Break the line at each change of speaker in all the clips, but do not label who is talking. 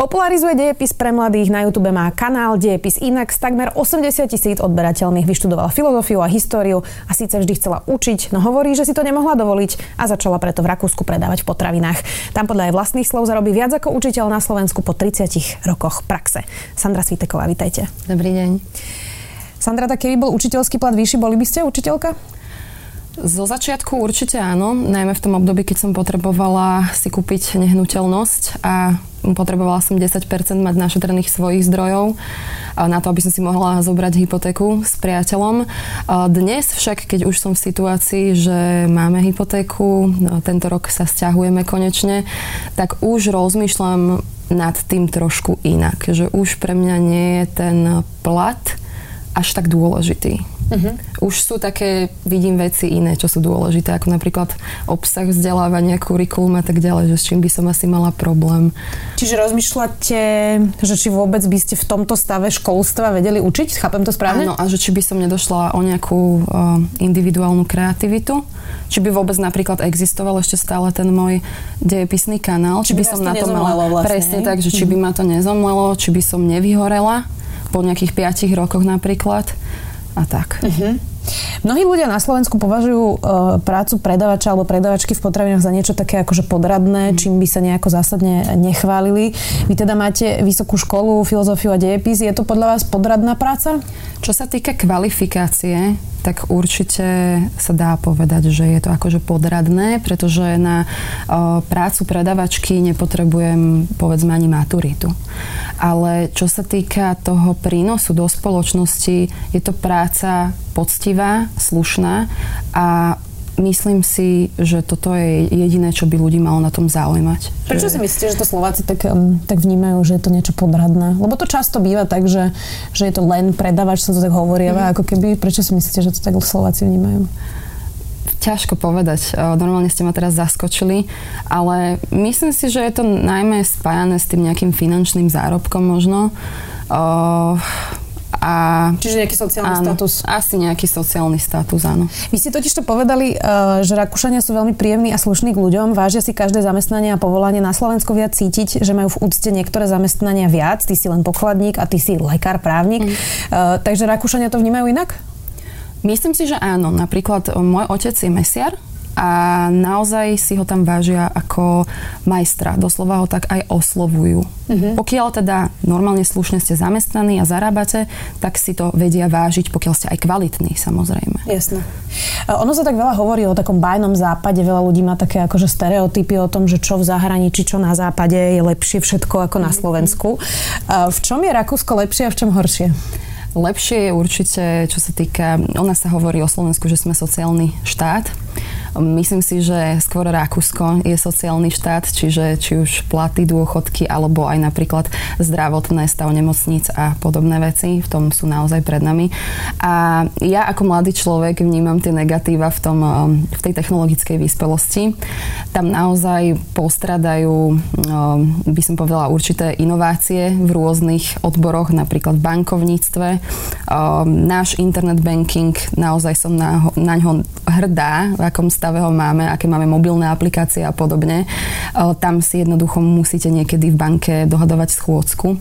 Popularizuje dejepis pre mladých, na YouTube má kanál Dejepis inak s takmer 80 tisíc odberateľmi. Vyštudovala filozofiu a históriu a síce vždy chcela učiť, no hovorí, že si to nemohla dovoliť a začala preto v Rakúsku predávať v potravinách. Tam podľa jej vlastných slov zarobí viac ako učiteľ na Slovensku po 30 rokoch praxe. Sandra Sviteková, vítajte.
Dobrý deň.
Sandra, tak keby bol učiteľský plat vyšší, boli by ste učiteľka?
Zo začiatku určite áno, najmä v tom období, keď som potrebovala si kúpiť nehnuteľnosť a potrebovala som 10% mať našetrených svojich zdrojov na to, aby som si mohla zobrať hypotéku s priateľom. Dnes však, keď už som v situácii, že máme hypotéku, no, tento rok sa stiahujeme konečne, tak už rozmýšľam nad tým trošku inak. Že už pre mňa nie je ten plat až tak dôležitý. Uh-huh. Už sú také, vidím veci iné, čo sú dôležité, ako napríklad obsah vzdelávania, kurikulum a tak ďalej, že s čím by som asi mala problém.
Čiže rozmýšľate, že či vôbec by ste v tomto stave školstva vedeli učiť? Chápem to správne?
Áno, a že či by som nedošla o nejakú uh, individuálnu kreativitu, či by vôbec napríklad existoval ešte stále ten môj dejepisný kanál, či, či by, by som na to mala
vlastne,
presne tak, že či by mhm. ma to nezomlelo, či by som nevyhorela po nejakých 5 rokoch napríklad a tak. Uh-huh.
Mnohí ľudia na Slovensku považujú uh, prácu predavača alebo predavačky v potravinách za niečo také akože podradné, mm. čím by sa nejako zásadne nechválili. Vy teda máte vysokú školu, filozofiu a dejepis. Je to podľa vás podradná práca?
Čo sa týka kvalifikácie, tak určite sa dá povedať, že je to akože podradné, pretože na o, prácu predavačky nepotrebujem povedzme ani maturitu. Ale čo sa týka toho prínosu do spoločnosti, je to práca poctivá, slušná a myslím si, že toto je jediné, čo by ľudí malo na tom zaujímať.
Prečo
že...
si myslíte, že to Slováci tak, tak vnímajú, že je to niečo podradné? Lebo to často býva tak, že, že je to len predavač, sa to tak hovorieva, mm. ako keby. Prečo si myslíte, že to tak Slováci vnímajú?
Ťažko povedať. Normálne ste ma teraz zaskočili, ale myslím si, že je to najmä spájané s tým nejakým finančným zárobkom možno. Uh,
a, Čiže nejaký sociálny
áno,
status?
Asi nejaký sociálny status, áno.
Vy ste totiž to povedali, uh, že Rakúšania sú veľmi príjemní a slušní k ľuďom, vážia si každé zamestnanie a povolanie na Slovensku viac cítiť, že majú v úcte niektoré zamestnania viac, ty si len pokladník a ty si lekár, právnik. Mm. Uh, takže Rakúšania to vnímajú inak?
Myslím si, že áno. Napríklad môj otec je mesiar, a naozaj si ho tam vážia ako majstra. Doslova ho tak aj oslovujú. Uh-huh. Pokiaľ teda normálne slušne ste zamestnaní a zarábate, tak si to vedia vážiť, pokiaľ ste aj kvalitní, samozrejme.
Jasné. Ono sa tak veľa hovorí o takom bajnom západe. Veľa ľudí má také akože stereotypy o tom, že čo v zahraničí, čo na západe je lepšie všetko ako na mhm. Slovensku. V čom je Rakúsko lepšie a v čom horšie?
Lepšie je určite, čo sa týka, nás sa hovorí o Slovensku, že sme sociálny štát Myslím si, že skôr Rakúsko je sociálny štát, čiže či už platy, dôchodky, alebo aj napríklad zdravotné stav nemocníc a podobné veci. V tom sú naozaj pred nami. A ja ako mladý človek vnímam tie negatíva v, tom, um, v tej technologickej vyspelosti. Tam naozaj postradajú, um, by som povedala, určité inovácie v rôznych odboroch, napríklad v bankovníctve. Um, náš internet banking, naozaj som na, na ňo hrdá, v akom stave ho máme, aké máme mobilné aplikácie a podobne. Tam si jednoducho musíte niekedy v banke dohadovať schôdzku.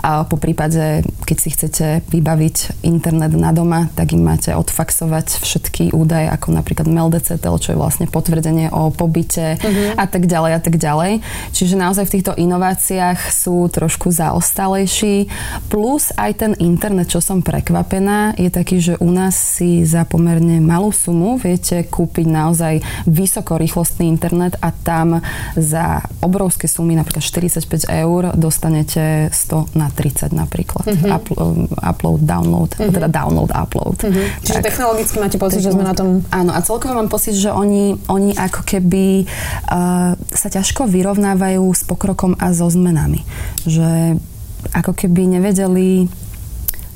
A po prípade, keď si chcete vybaviť internet na doma, tak im máte odfaxovať všetky údaje, ako napríklad MeldCTL, čo je vlastne potvrdenie o pobyte uh-huh. a tak ďalej a tak ďalej. Čiže naozaj v týchto inováciách sú trošku zaostalejší. Plus aj ten internet, čo som prekvapená, je taký, že u nás si za pomerne malú sumu viete kúpiť naozaj naozaj vysokorýchlostný internet a tam za obrovské sumy, napríklad 45 eur, dostanete 100 na 30 napríklad. Mm-hmm. Upload, upload, download, mm-hmm. teda download, upload.
Mm-hmm. Čiže tak, technologicky máte pocit, že sme na tom...
Áno, a celkovo mám pocit, že oni, oni ako keby uh, sa ťažko vyrovnávajú s pokrokom a so zmenami. Že ako keby nevedeli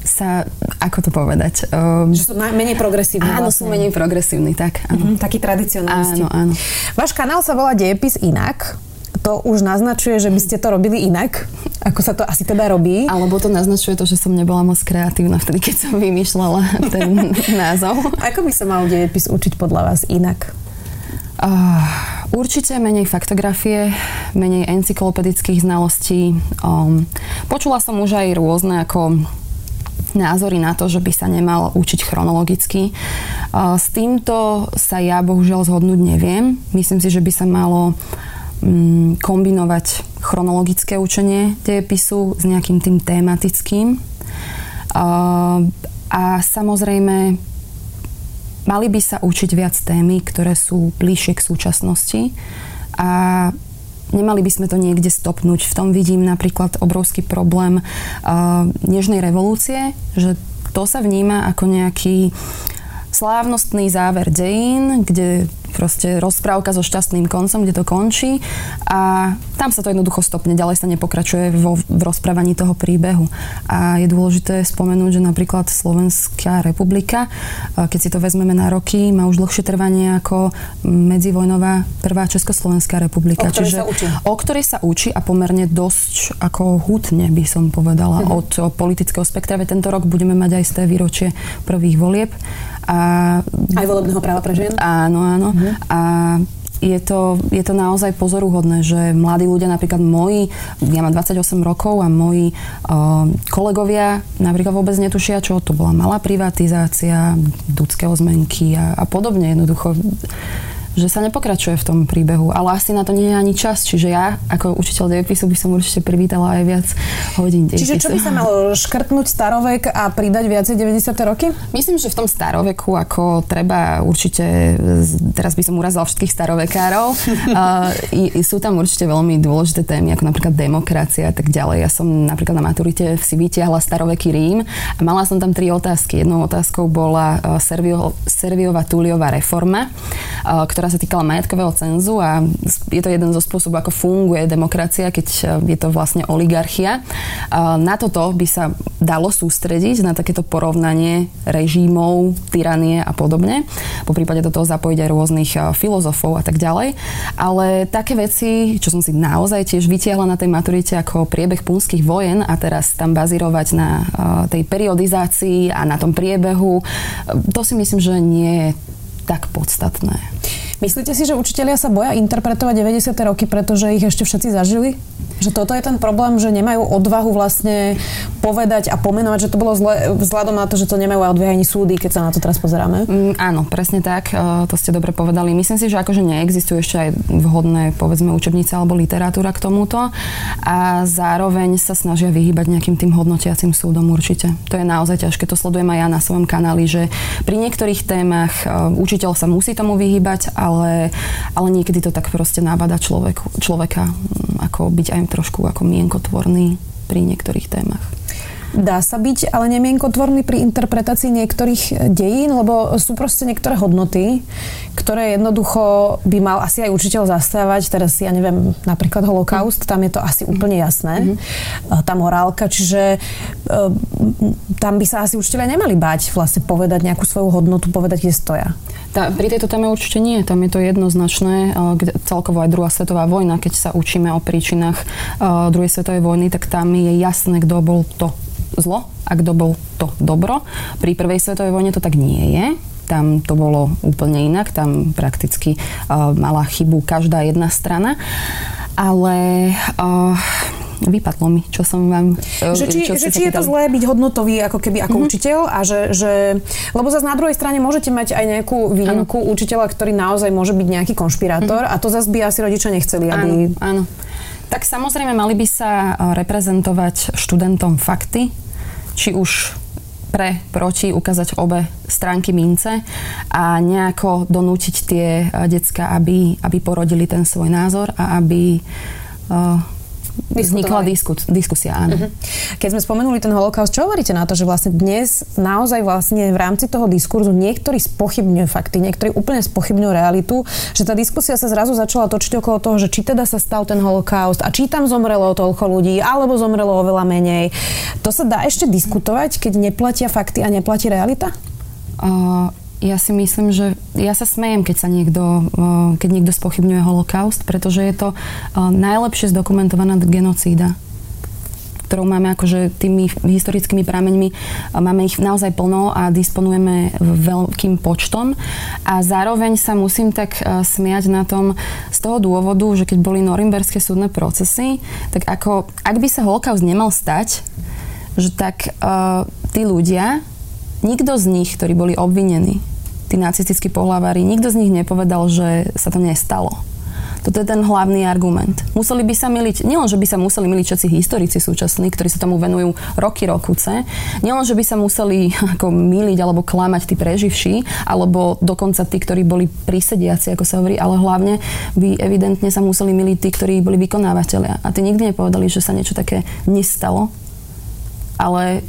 sa, ako to povedať?
Um, že sú menej progresívni.
Áno, vlastne. sú menej progresívni, tak. Áno.
Mm-hmm, taký tradicionalisti.
Áno, áno.
Váš kanál sa volá Dejepis inak. to už naznačuje, že by ste to robili inak, ako sa to asi teda robí.
Alebo to naznačuje to, že som nebola moc kreatívna vtedy, keď som vymýšľala ten názov.
Ako by sa mal dejepis učiť podľa vás inak?
Uh, určite menej faktografie, menej encyklopedických znalostí. Um, počula som už aj rôzne ako názory na to, že by sa nemal učiť chronologicky. S týmto sa ja bohužiaľ zhodnúť neviem. Myslím si, že by sa malo um, kombinovať chronologické učenie dejepisu s nejakým tým tematickým. A samozrejme Mali by sa učiť viac témy, ktoré sú bližšie k súčasnosti a nemali by sme to niekde stopnúť. V tom vidím napríklad obrovský problém uh, Nežnej revolúcie, že to sa vníma ako nejaký slávnostný záver dejín, kde proste rozprávka so šťastným koncom, kde to končí a tam sa to jednoducho stopne, ďalej sa nepokračuje vo, v rozprávaní toho príbehu. A je dôležité spomenúť, že napríklad Slovenská republika, keď si to vezmeme na roky, má už dlhšie trvanie ako medzivojnová prvá Československá republika.
O ktorej Čiže, sa učí.
O ktorej sa učí a pomerne dosť ako hutne by som povedala uh-huh. od politického spektra. Tento rok budeme mať aj z té výročie prvých volieb.
A, aj volebného práva pre žien?
Áno, áno. Uh-huh. A je to, je to naozaj pozoruhodné, že mladí ľudia, napríklad moji, ja mám 28 rokov a moji uh, kolegovia napríklad vôbec netušia, čo to bola malá privatizácia, dudského zmenky a, a podobne. Jednoducho že sa nepokračuje v tom príbehu, ale asi na to nie je ani čas, čiže ja ako učiteľ dejepisu by som určite privítala aj viac hodín dejepisu.
Čiže čo by sa malo škrtnúť starovek a pridať viacej 90. roky?
Myslím, že v tom staroveku ako treba určite, teraz by som urazila všetkých starovekárov, sú tam určite veľmi dôležité témy, ako napríklad demokracia a tak ďalej. Ja som napríklad na maturite si vytiahla staroveký Rím a mala som tam tri otázky. Jednou otázkou bola Servio, Serviová Tuliová reforma, ktorá ktorá sa týkala majetkového cenzu a je to jeden zo spôsobov, ako funguje demokracia, keď e, je to vlastne oligarchia. Na toto by sa dalo sústrediť, na takéto porovnanie režimov, tyranie a podobne. Po prípade do toho zapojiť aj rôznych e, filozofov a tak ďalej. Ale také veci, čo som si naozaj tiež vytiahla na tej maturite ako priebeh punských vojen a teraz tam bazírovať na e, tej periodizácii a na tom priebehu, to si myslím, že nie je tak podstatné.
Myslíte si, že učitelia sa boja interpretovať 90. roky, pretože ich ešte všetci zažili? Že toto je ten problém, že nemajú odvahu vlastne povedať a pomenovať, že to bolo zle, vzhľadom na to, že to nemajú odvahu ani súdy, keď sa na to teraz pozeráme?
Mm, áno, presne tak, e, to ste dobre povedali. Myslím si, že akože neexistujú ešte aj vhodné, povedzme, učebnice alebo literatúra k tomuto a zároveň sa snažia vyhýbať nejakým tým hodnotiacim súdom určite. To je naozaj ťažké, to sledujem aj ja na svojom kanáli, že pri niektorých témach e, učiteľ sa musí tomu vyhýbať, ale, ale niekedy to tak proste nábada človek, človeka, mm, ako byť aj trošku ako mienkotvorný pri niektorých témach.
Dá sa byť ale nemienkotvorný pri interpretácii niektorých dejín, lebo sú proste niektoré hodnoty, ktoré jednoducho by mal asi aj učiteľ zastávať. Teraz ja neviem, napríklad holokaust, tam je to asi úplne jasné. Mm-hmm. Tá morálka, čiže e, tam by sa asi učiteľia nemali bať vlastne povedať nejakú svoju hodnotu, povedať, kde stoja.
Tá, pri tejto téme určite nie. Tam je to jednoznačné. Celkovo aj druhá svetová vojna, keď sa učíme o príčinách uh, druhej svetovej vojny, tak tam je jasné, kto bol to zlo a kto bol to dobro. Pri prvej svetovej vojne to tak nie je. Tam to bolo úplne inak. Tam prakticky uh, mala chybu každá jedna strana. Ale uh, vypadlo mi, čo som vám...
E, že či, čo že či je to zlé byť hodnotový ako keby ako mm-hmm. učiteľ a že, že... Lebo zase na druhej strane môžete mať aj nejakú výnimku ano. učiteľa, ktorý naozaj môže byť nejaký konšpirátor mm-hmm. a to zase by asi rodičia nechceli, aby...
Áno, áno. Tak samozrejme mali by sa e, reprezentovať študentom fakty, či už pre, proti, ukázať obe stránky mince a nejako donútiť tie e, decka, aby, aby porodili ten svoj názor a aby uh, Vznikla diskus, diskusia, áno. Uh-huh.
Keď sme spomenuli ten holokaust, čo hovoríte na to, že vlastne dnes naozaj vlastne v rámci toho diskurzu niektorí spochybňujú fakty, niektorí úplne spochybňujú realitu, že tá diskusia sa zrazu začala točiť okolo toho, že či teda sa stal ten holokaust a či tam zomrelo toľko ľudí, alebo zomrelo oveľa menej. To sa dá ešte diskutovať, keď neplatia fakty a neplatí realita?
Uh, Ja si myslím, že ja sa smejem, keď sa niekto, keď niekto spochybňuje holokaust, pretože je to najlepšie zdokumentovaná genocída ktorou máme akože tými historickými prameňmi, máme ich naozaj plno a disponujeme veľkým počtom. A zároveň sa musím tak smiať na tom z toho dôvodu, že keď boli norimberské súdne procesy, tak ako, ak by sa holokaust nemal stať, že tak uh, tí ľudia, nikto z nich, ktorí boli obvinení, tí nacistickí pohlavári, nikto z nich nepovedal, že sa to nestalo. Toto je ten hlavný argument. Museli by sa miliť, nielen, že by sa museli miliť všetci historici súčasní, ktorí sa tomu venujú roky, rokuce, nielen, že by sa museli ako miliť alebo klamať tí preživší, alebo dokonca tí, ktorí boli prísediaci, ako sa hovorí, ale hlavne by evidentne sa museli miliť tí, ktorí boli vykonávateľia. A tí nikdy nepovedali, že sa niečo také nestalo, ale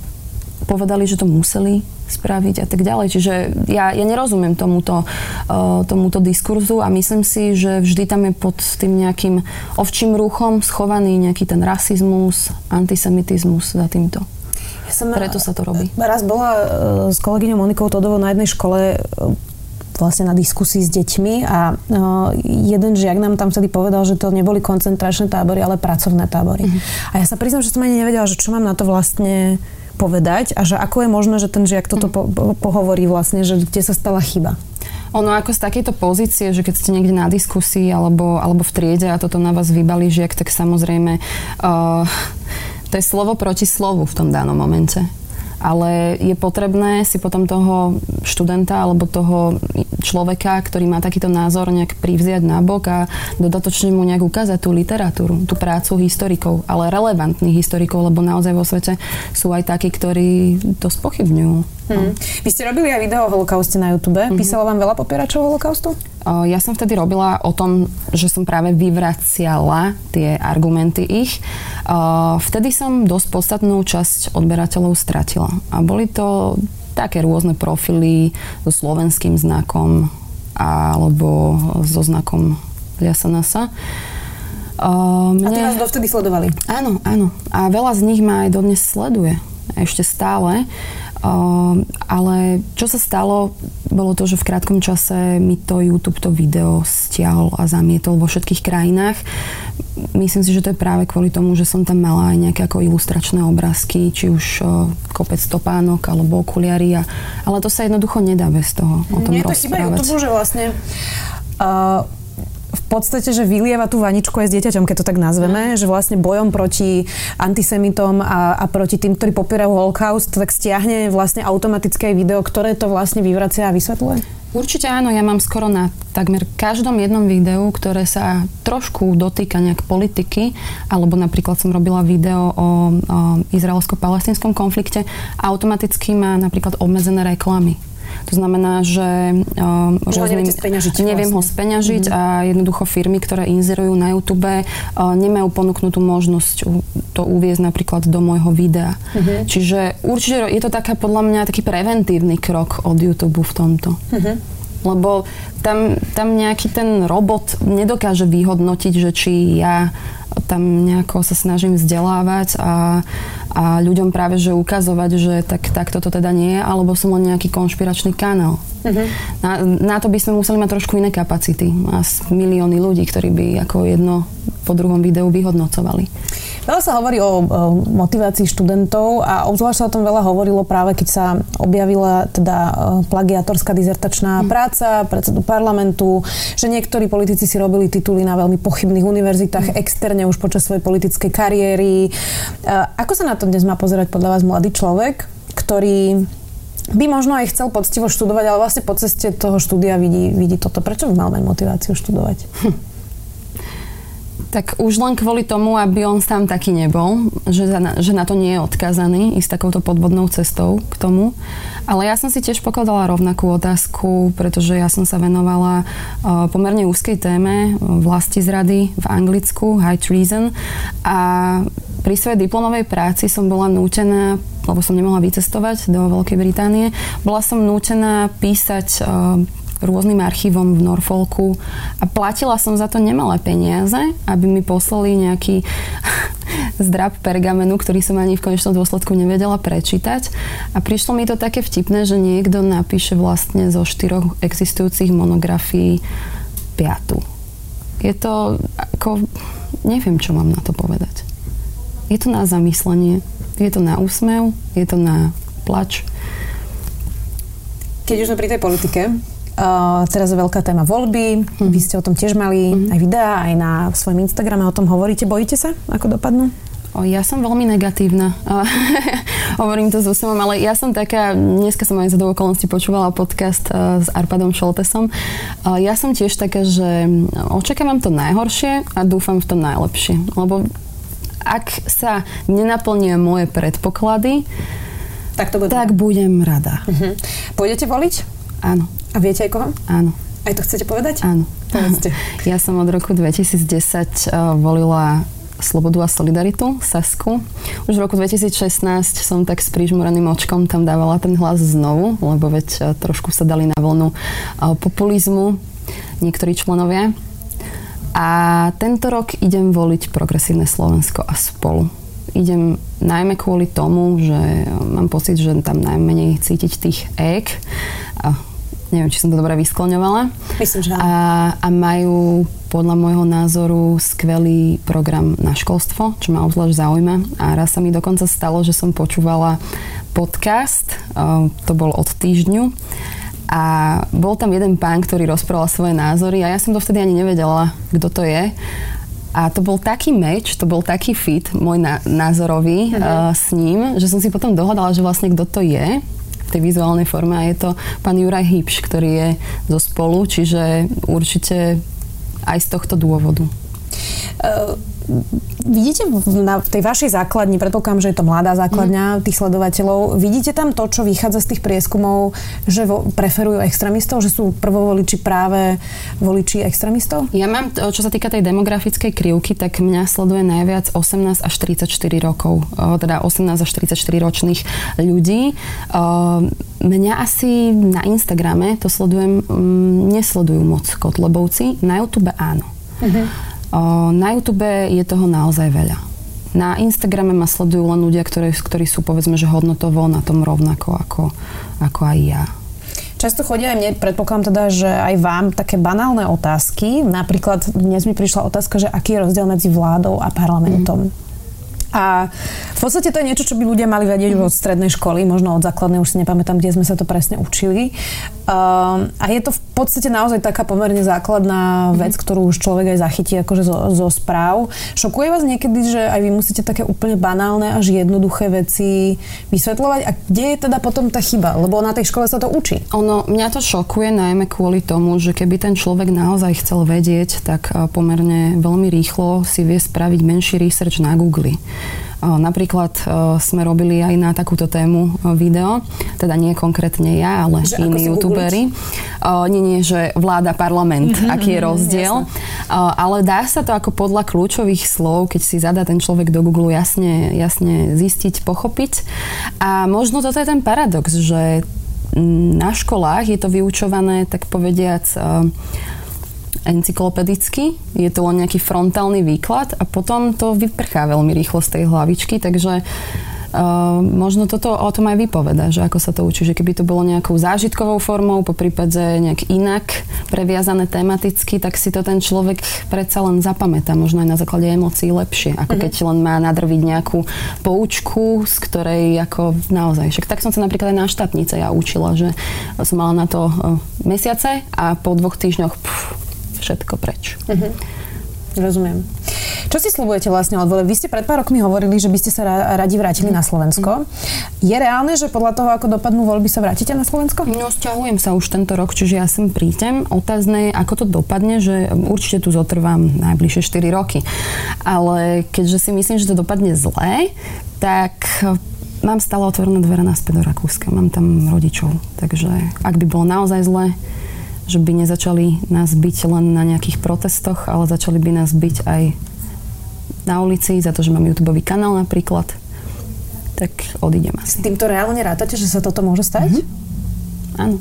povedali, že to museli spraviť a tak ďalej. Čiže ja, ja nerozumiem tomuto, uh, tomuto diskurzu a myslím si, že vždy tam je pod tým nejakým ovčím ruchom schovaný nejaký ten rasizmus, antisemitizmus za týmto. Ja som, Preto sa to robí.
Raz bola uh, s kolegyňou Monikou Todovou na jednej škole uh, vlastne na diskusii s deťmi a uh, jeden žiak nám tam vtedy povedal, že to neboli koncentračné tábory, ale pracovné tábory. Mm-hmm. A ja sa priznam, že som ani nevedela, že čo mám na to vlastne povedať a že ako je možné, že ten žiak toto po, po, pohovorí vlastne, že kde sa stala chyba.
Ono ako z takejto pozície, že keď ste niekde na diskusii alebo, alebo v triede a toto na vás vybalí žiak, tak samozrejme uh, to je slovo proti slovu v tom danom momente ale je potrebné si potom toho študenta alebo toho človeka, ktorý má takýto názor, nejak privziať na bok a dodatočne mu nejak ukázať tú literatúru, tú prácu historikov, ale relevantných historikov, lebo naozaj vo svete sú aj takí, ktorí to spochybňujú.
Hmm. Vy ste robili aj video o holokauste na YouTube. Mm-hmm. Písalo vám veľa popieračov holokaustu?
Ja som vtedy robila o tom, že som práve vyvraciala tie argumenty ich. Vtedy som dosť podstatnú časť odberateľov stratila. A boli to také rôzne profily so slovenským znakom alebo so znakom Liasanasa.
Mne... A to vás dovtedy sledovali?
Áno, áno. A veľa z nich ma aj dodnes sleduje. Ešte stále. Uh, ale čo sa stalo, bolo to, že v krátkom čase mi to YouTube to video stiahol a zamietol vo všetkých krajinách. Myslím si, že to je práve kvôli tomu, že som tam mala aj nejaké ako ilustračné obrázky, či už uh, kopec topánok alebo okuliari. A, ale to sa jednoducho nedá bez toho o tom Nie je to chyba
YouTube, že vlastne uh, podstate, že vylieva tú vaničku aj s dieťaťom, keď to tak nazveme, mm. že vlastne bojom proti antisemitom a, a proti tým, ktorí popierajú holokaust, tak stiahne vlastne automatické video, ktoré to vlastne vyvracia a vysvetľuje?
Určite áno, ja mám skoro na takmer každom jednom videu, ktoré sa trošku dotýka nejak politiky, alebo napríklad som robila video o, o izraelsko-palestinskom konflikte, automaticky má napríklad obmedzené reklamy. To znamená, že uh,
rôznym,
neviem vlastne. ho speňažiť mm-hmm. a jednoducho firmy, ktoré inzerujú na YouTube, uh, nemajú ponúknutú možnosť to uviezť napríklad do môjho videa. Mm-hmm. Čiže určite je to taká podľa mňa taký preventívny krok od YouTube v tomto. Mm-hmm lebo tam, tam nejaký ten robot nedokáže vyhodnotiť, že či ja tam nejako sa snažím vzdelávať a, a ľuďom práve že ukazovať, že tak, tak toto teda nie je, alebo som len nejaký konšpiračný kanál. Uh-huh. Na, na to by sme museli mať trošku iné kapacity. A milióny ľudí, ktorí by ako jedno po druhom videu vyhodnocovali.
Veľa sa hovorí o, o motivácii študentov a obzvlášť sa o tom veľa hovorilo práve, keď sa objavila teda e, plagiatorská dizertačná mm. práca predsedu parlamentu, že niektorí politici si robili tituly na veľmi pochybných univerzitách mm. externe už počas svojej politickej kariéry. E, ako sa na to dnes má pozerať podľa vás mladý človek, ktorý by možno aj chcel poctivo študovať, ale vlastne po ceste toho štúdia vidí, vidí toto. Prečo by mal mať motiváciu študovať? Hm.
Tak už len kvôli tomu, aby on sám taký nebol, že, na, že na to nie je odkazaný ísť takouto podvodnou cestou k tomu. Ale ja som si tiež pokladala rovnakú otázku, pretože ja som sa venovala uh, pomerne úzkej téme vlasti zrady v Anglicku, high treason. A pri svojej diplomovej práci som bola nútená lebo som nemohla vycestovať do Veľkej Británie, bola som nútená písať uh, rôznym archívom v Norfolku a platila som za to nemalé peniaze, aby mi poslali nejaký zdrab pergamenu, ktorý som ani v konečnom dôsledku nevedela prečítať. A prišlo mi to také vtipné, že niekto napíše vlastne zo štyroch existujúcich monografií piatu. Je to ako... Neviem, čo mám na to povedať. Je to na zamyslenie, je to na úsmev, je to na plač.
Keď už sme pri tej politike, Uh, teraz je veľká téma voľby. Mm. Vy ste o tom tiež mali mm. aj videá, aj na svojom Instagrame o tom hovoríte. Bojíte sa, ako dopadnú?
O, ja som veľmi negatívna. Hovorím to s úsmevom, ale ja som taká, dneska som aj za do okolností počúvala podcast uh, s Arpadom Šoltesom. Uh, ja som tiež taká, že očakávam to najhoršie a dúfam v to najlepšie. Lebo ak sa nenaplnia moje predpoklady, tak, to bude. tak budem rada. Uh-huh.
Pôjdete voliť?
Áno.
A viete aj koho?
Áno.
Aj to chcete povedať?
Áno.
Povedzte.
Ja som od roku 2010 uh, eh, volila Slobodu a solidaritu, Sasku. Už v roku 2016 som tak s prížmoreným očkom tam dávala ten hlas znovu, lebo veď uh, trošku sa dali na vlnu uh, populizmu niektorí členovia. A tento rok idem voliť Progresívne Slovensko a spolu. Idem najmä kvôli tomu, že mám pocit, že tam najmenej cítiť tých ek neviem, či som to dobre vyskloňovala.
Myslím, že
a, a majú podľa môjho názoru skvelý program na školstvo, čo ma obzvlášť zaujíma. A raz sa mi dokonca stalo, že som počúvala podcast, to bol od týždňu, a bol tam jeden pán, ktorý rozprával svoje názory a ja som to vtedy ani nevedela, kto to je. A to bol taký meč, to bol taký fit môj názorový uh-huh. uh, s ním, že som si potom dohľadala, že vlastne kto to je tej vizuálnej forme a je to pán Juraj Hybš, ktorý je zo spolu, čiže určite aj z tohto dôvodu.
Uh, vidíte na tej vašej základni, predpokladám, že je to mladá základňa mm. tých sledovateľov, vidíte tam to, čo vychádza z tých prieskumov, že vo, preferujú extrémistov, že sú prvovoliči práve voliči extrémistov?
Ja mám, čo sa týka tej demografickej krivky, tak mňa sleduje najviac 18 až 34 rokov, teda 18 až 34 ročných ľudí. Mňa asi na Instagrame to sledujem, mm, nesledujú moc Kotlebovci, na YouTube áno. Na YouTube je toho naozaj veľa. Na Instagrame ma sledujú len ľudia, ktorí, ktorí sú povedzme, že hodnotovo na tom rovnako ako, ako aj ja.
Často chodia aj mne, predpokladám teda, že aj vám také banálne otázky. Napríklad dnes mi prišla otázka, že aký je rozdiel medzi vládou a parlamentom. Mm. A v podstate to je niečo, čo by ľudia mali vedieť už od strednej školy, možno od základnej, už si nepamätám, kde sme sa to presne učili. Um, a je to v podstate naozaj taká pomerne základná vec, ktorú už človek aj zachytí akože zo, zo správ. Šokuje vás niekedy, že aj vy musíte také úplne banálne až jednoduché veci vysvetľovať? A kde je teda potom tá chyba? Lebo na tej škole sa to učí.
Ono, mňa to šokuje najmä kvôli tomu, že keby ten človek naozaj chcel vedieť, tak eh, pomerne veľmi rýchlo si vie spraviť menší research na Google. Napríklad sme robili aj na takúto tému video, teda nie konkrétne ja, ale že iní youtuberi. Nie, nie, že vláda, parlament, mm-hmm, aký je rozdiel. Jasne. Ale dá sa to ako podľa kľúčových slov, keď si zadá ten človek do Google jasne, jasne zistiť, pochopiť. A možno toto je ten paradox, že na školách je to vyučované, tak povediac, encyklopedicky, je to len nejaký frontálny výklad a potom to vyprchá veľmi rýchlo z tej hlavičky, takže Uh, možno toto o tom aj vypoveda, že ako sa to učí, že keby to bolo nejakou zážitkovou formou, po prípade nejak inak previazané tematicky, tak si to ten človek predsa len zapamätá, možno aj na základe emócií lepšie, ako keď len má nadrviť nejakú poučku, z ktorej ako naozaj, však tak som sa napríklad aj na štátnice ja učila, že som mala na to uh, mesiace a po dvoch týždňoch pff, všetko preč. Uh-huh.
Rozumiem. Čo si slúbujete vlastne od volieb? Vy ste pred pár rokmi hovorili, že by ste sa radi vrátili na Slovensko. Je reálne, že podľa toho, ako dopadnú voľby, sa vrátite na Slovensko?
No, stiahujem sa už tento rok, čiže ja sem prídem. Otázne je, ako to dopadne, že určite tu zotrvám najbližšie 4 roky. Ale keďže si myslím, že to dopadne zle, tak mám stále otvorené dvere naspäť do Rakúska. Mám tam rodičov. Takže ak by bolo naozaj zle, že by nezačali nás byť len na nejakých protestoch, ale začali by nás byť aj na ulici za to, že mám YouTube kanál napríklad, tak odídem asi.
S týmto reálne rátate, že sa toto môže stať?
Mm-hmm. Áno.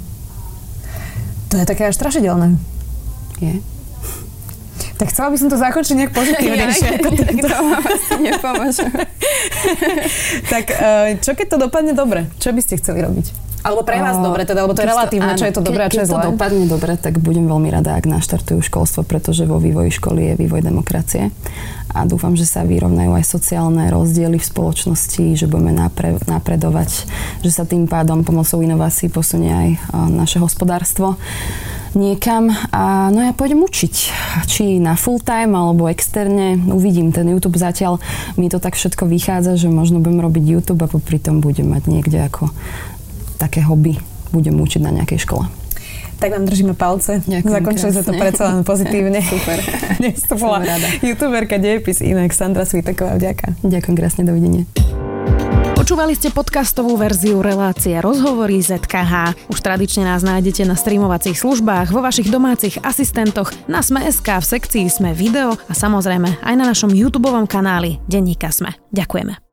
To je také až strašidelné.
Je.
Tak chcela by som to zakončiť nejak pozitívnejšie.
Ja, to vám asi nepomôže.
tak eh, čo keď to dopadne dobre? Čo by ste chceli robiť? Alebo pre vás dobre, teda, lebo to je relatívne, čo je to dobré a čo je zlé.
Keď to dopadne dobre, tak budem veľmi rada, ak naštartujú školstvo, pretože vo vývoji školy je vývoj demokracie. A dúfam, že sa vyrovnajú aj sociálne rozdiely v spoločnosti, že budeme napre, napredovať, že sa tým pádom pomocou inovácií posunie aj naše hospodárstvo niekam a no ja pôjdem učiť. Či na full time alebo externe, uvidím. Ten YouTube zatiaľ mi to tak všetko vychádza, že možno budem robiť YouTube a popri tom budem mať niekde ako také hobby budem učiť na nejakej škole.
Tak vám držíme palce. Zakončili sme to predsa len pozitívne.
Super.
Dnes to bola youtuberka Dejepis inak Sandra Sviteková. Vďaka.
Ďakujem krásne, dovidenia.
Počúvali ste podcastovú verziu relácie Rozhovory ZKH. Už tradične nás nájdete na streamovacích službách, vo vašich domácich asistentoch, na Sme.sk, v sekcii Sme video a samozrejme aj na našom YouTube kanáli Denníka Sme. Ďakujeme.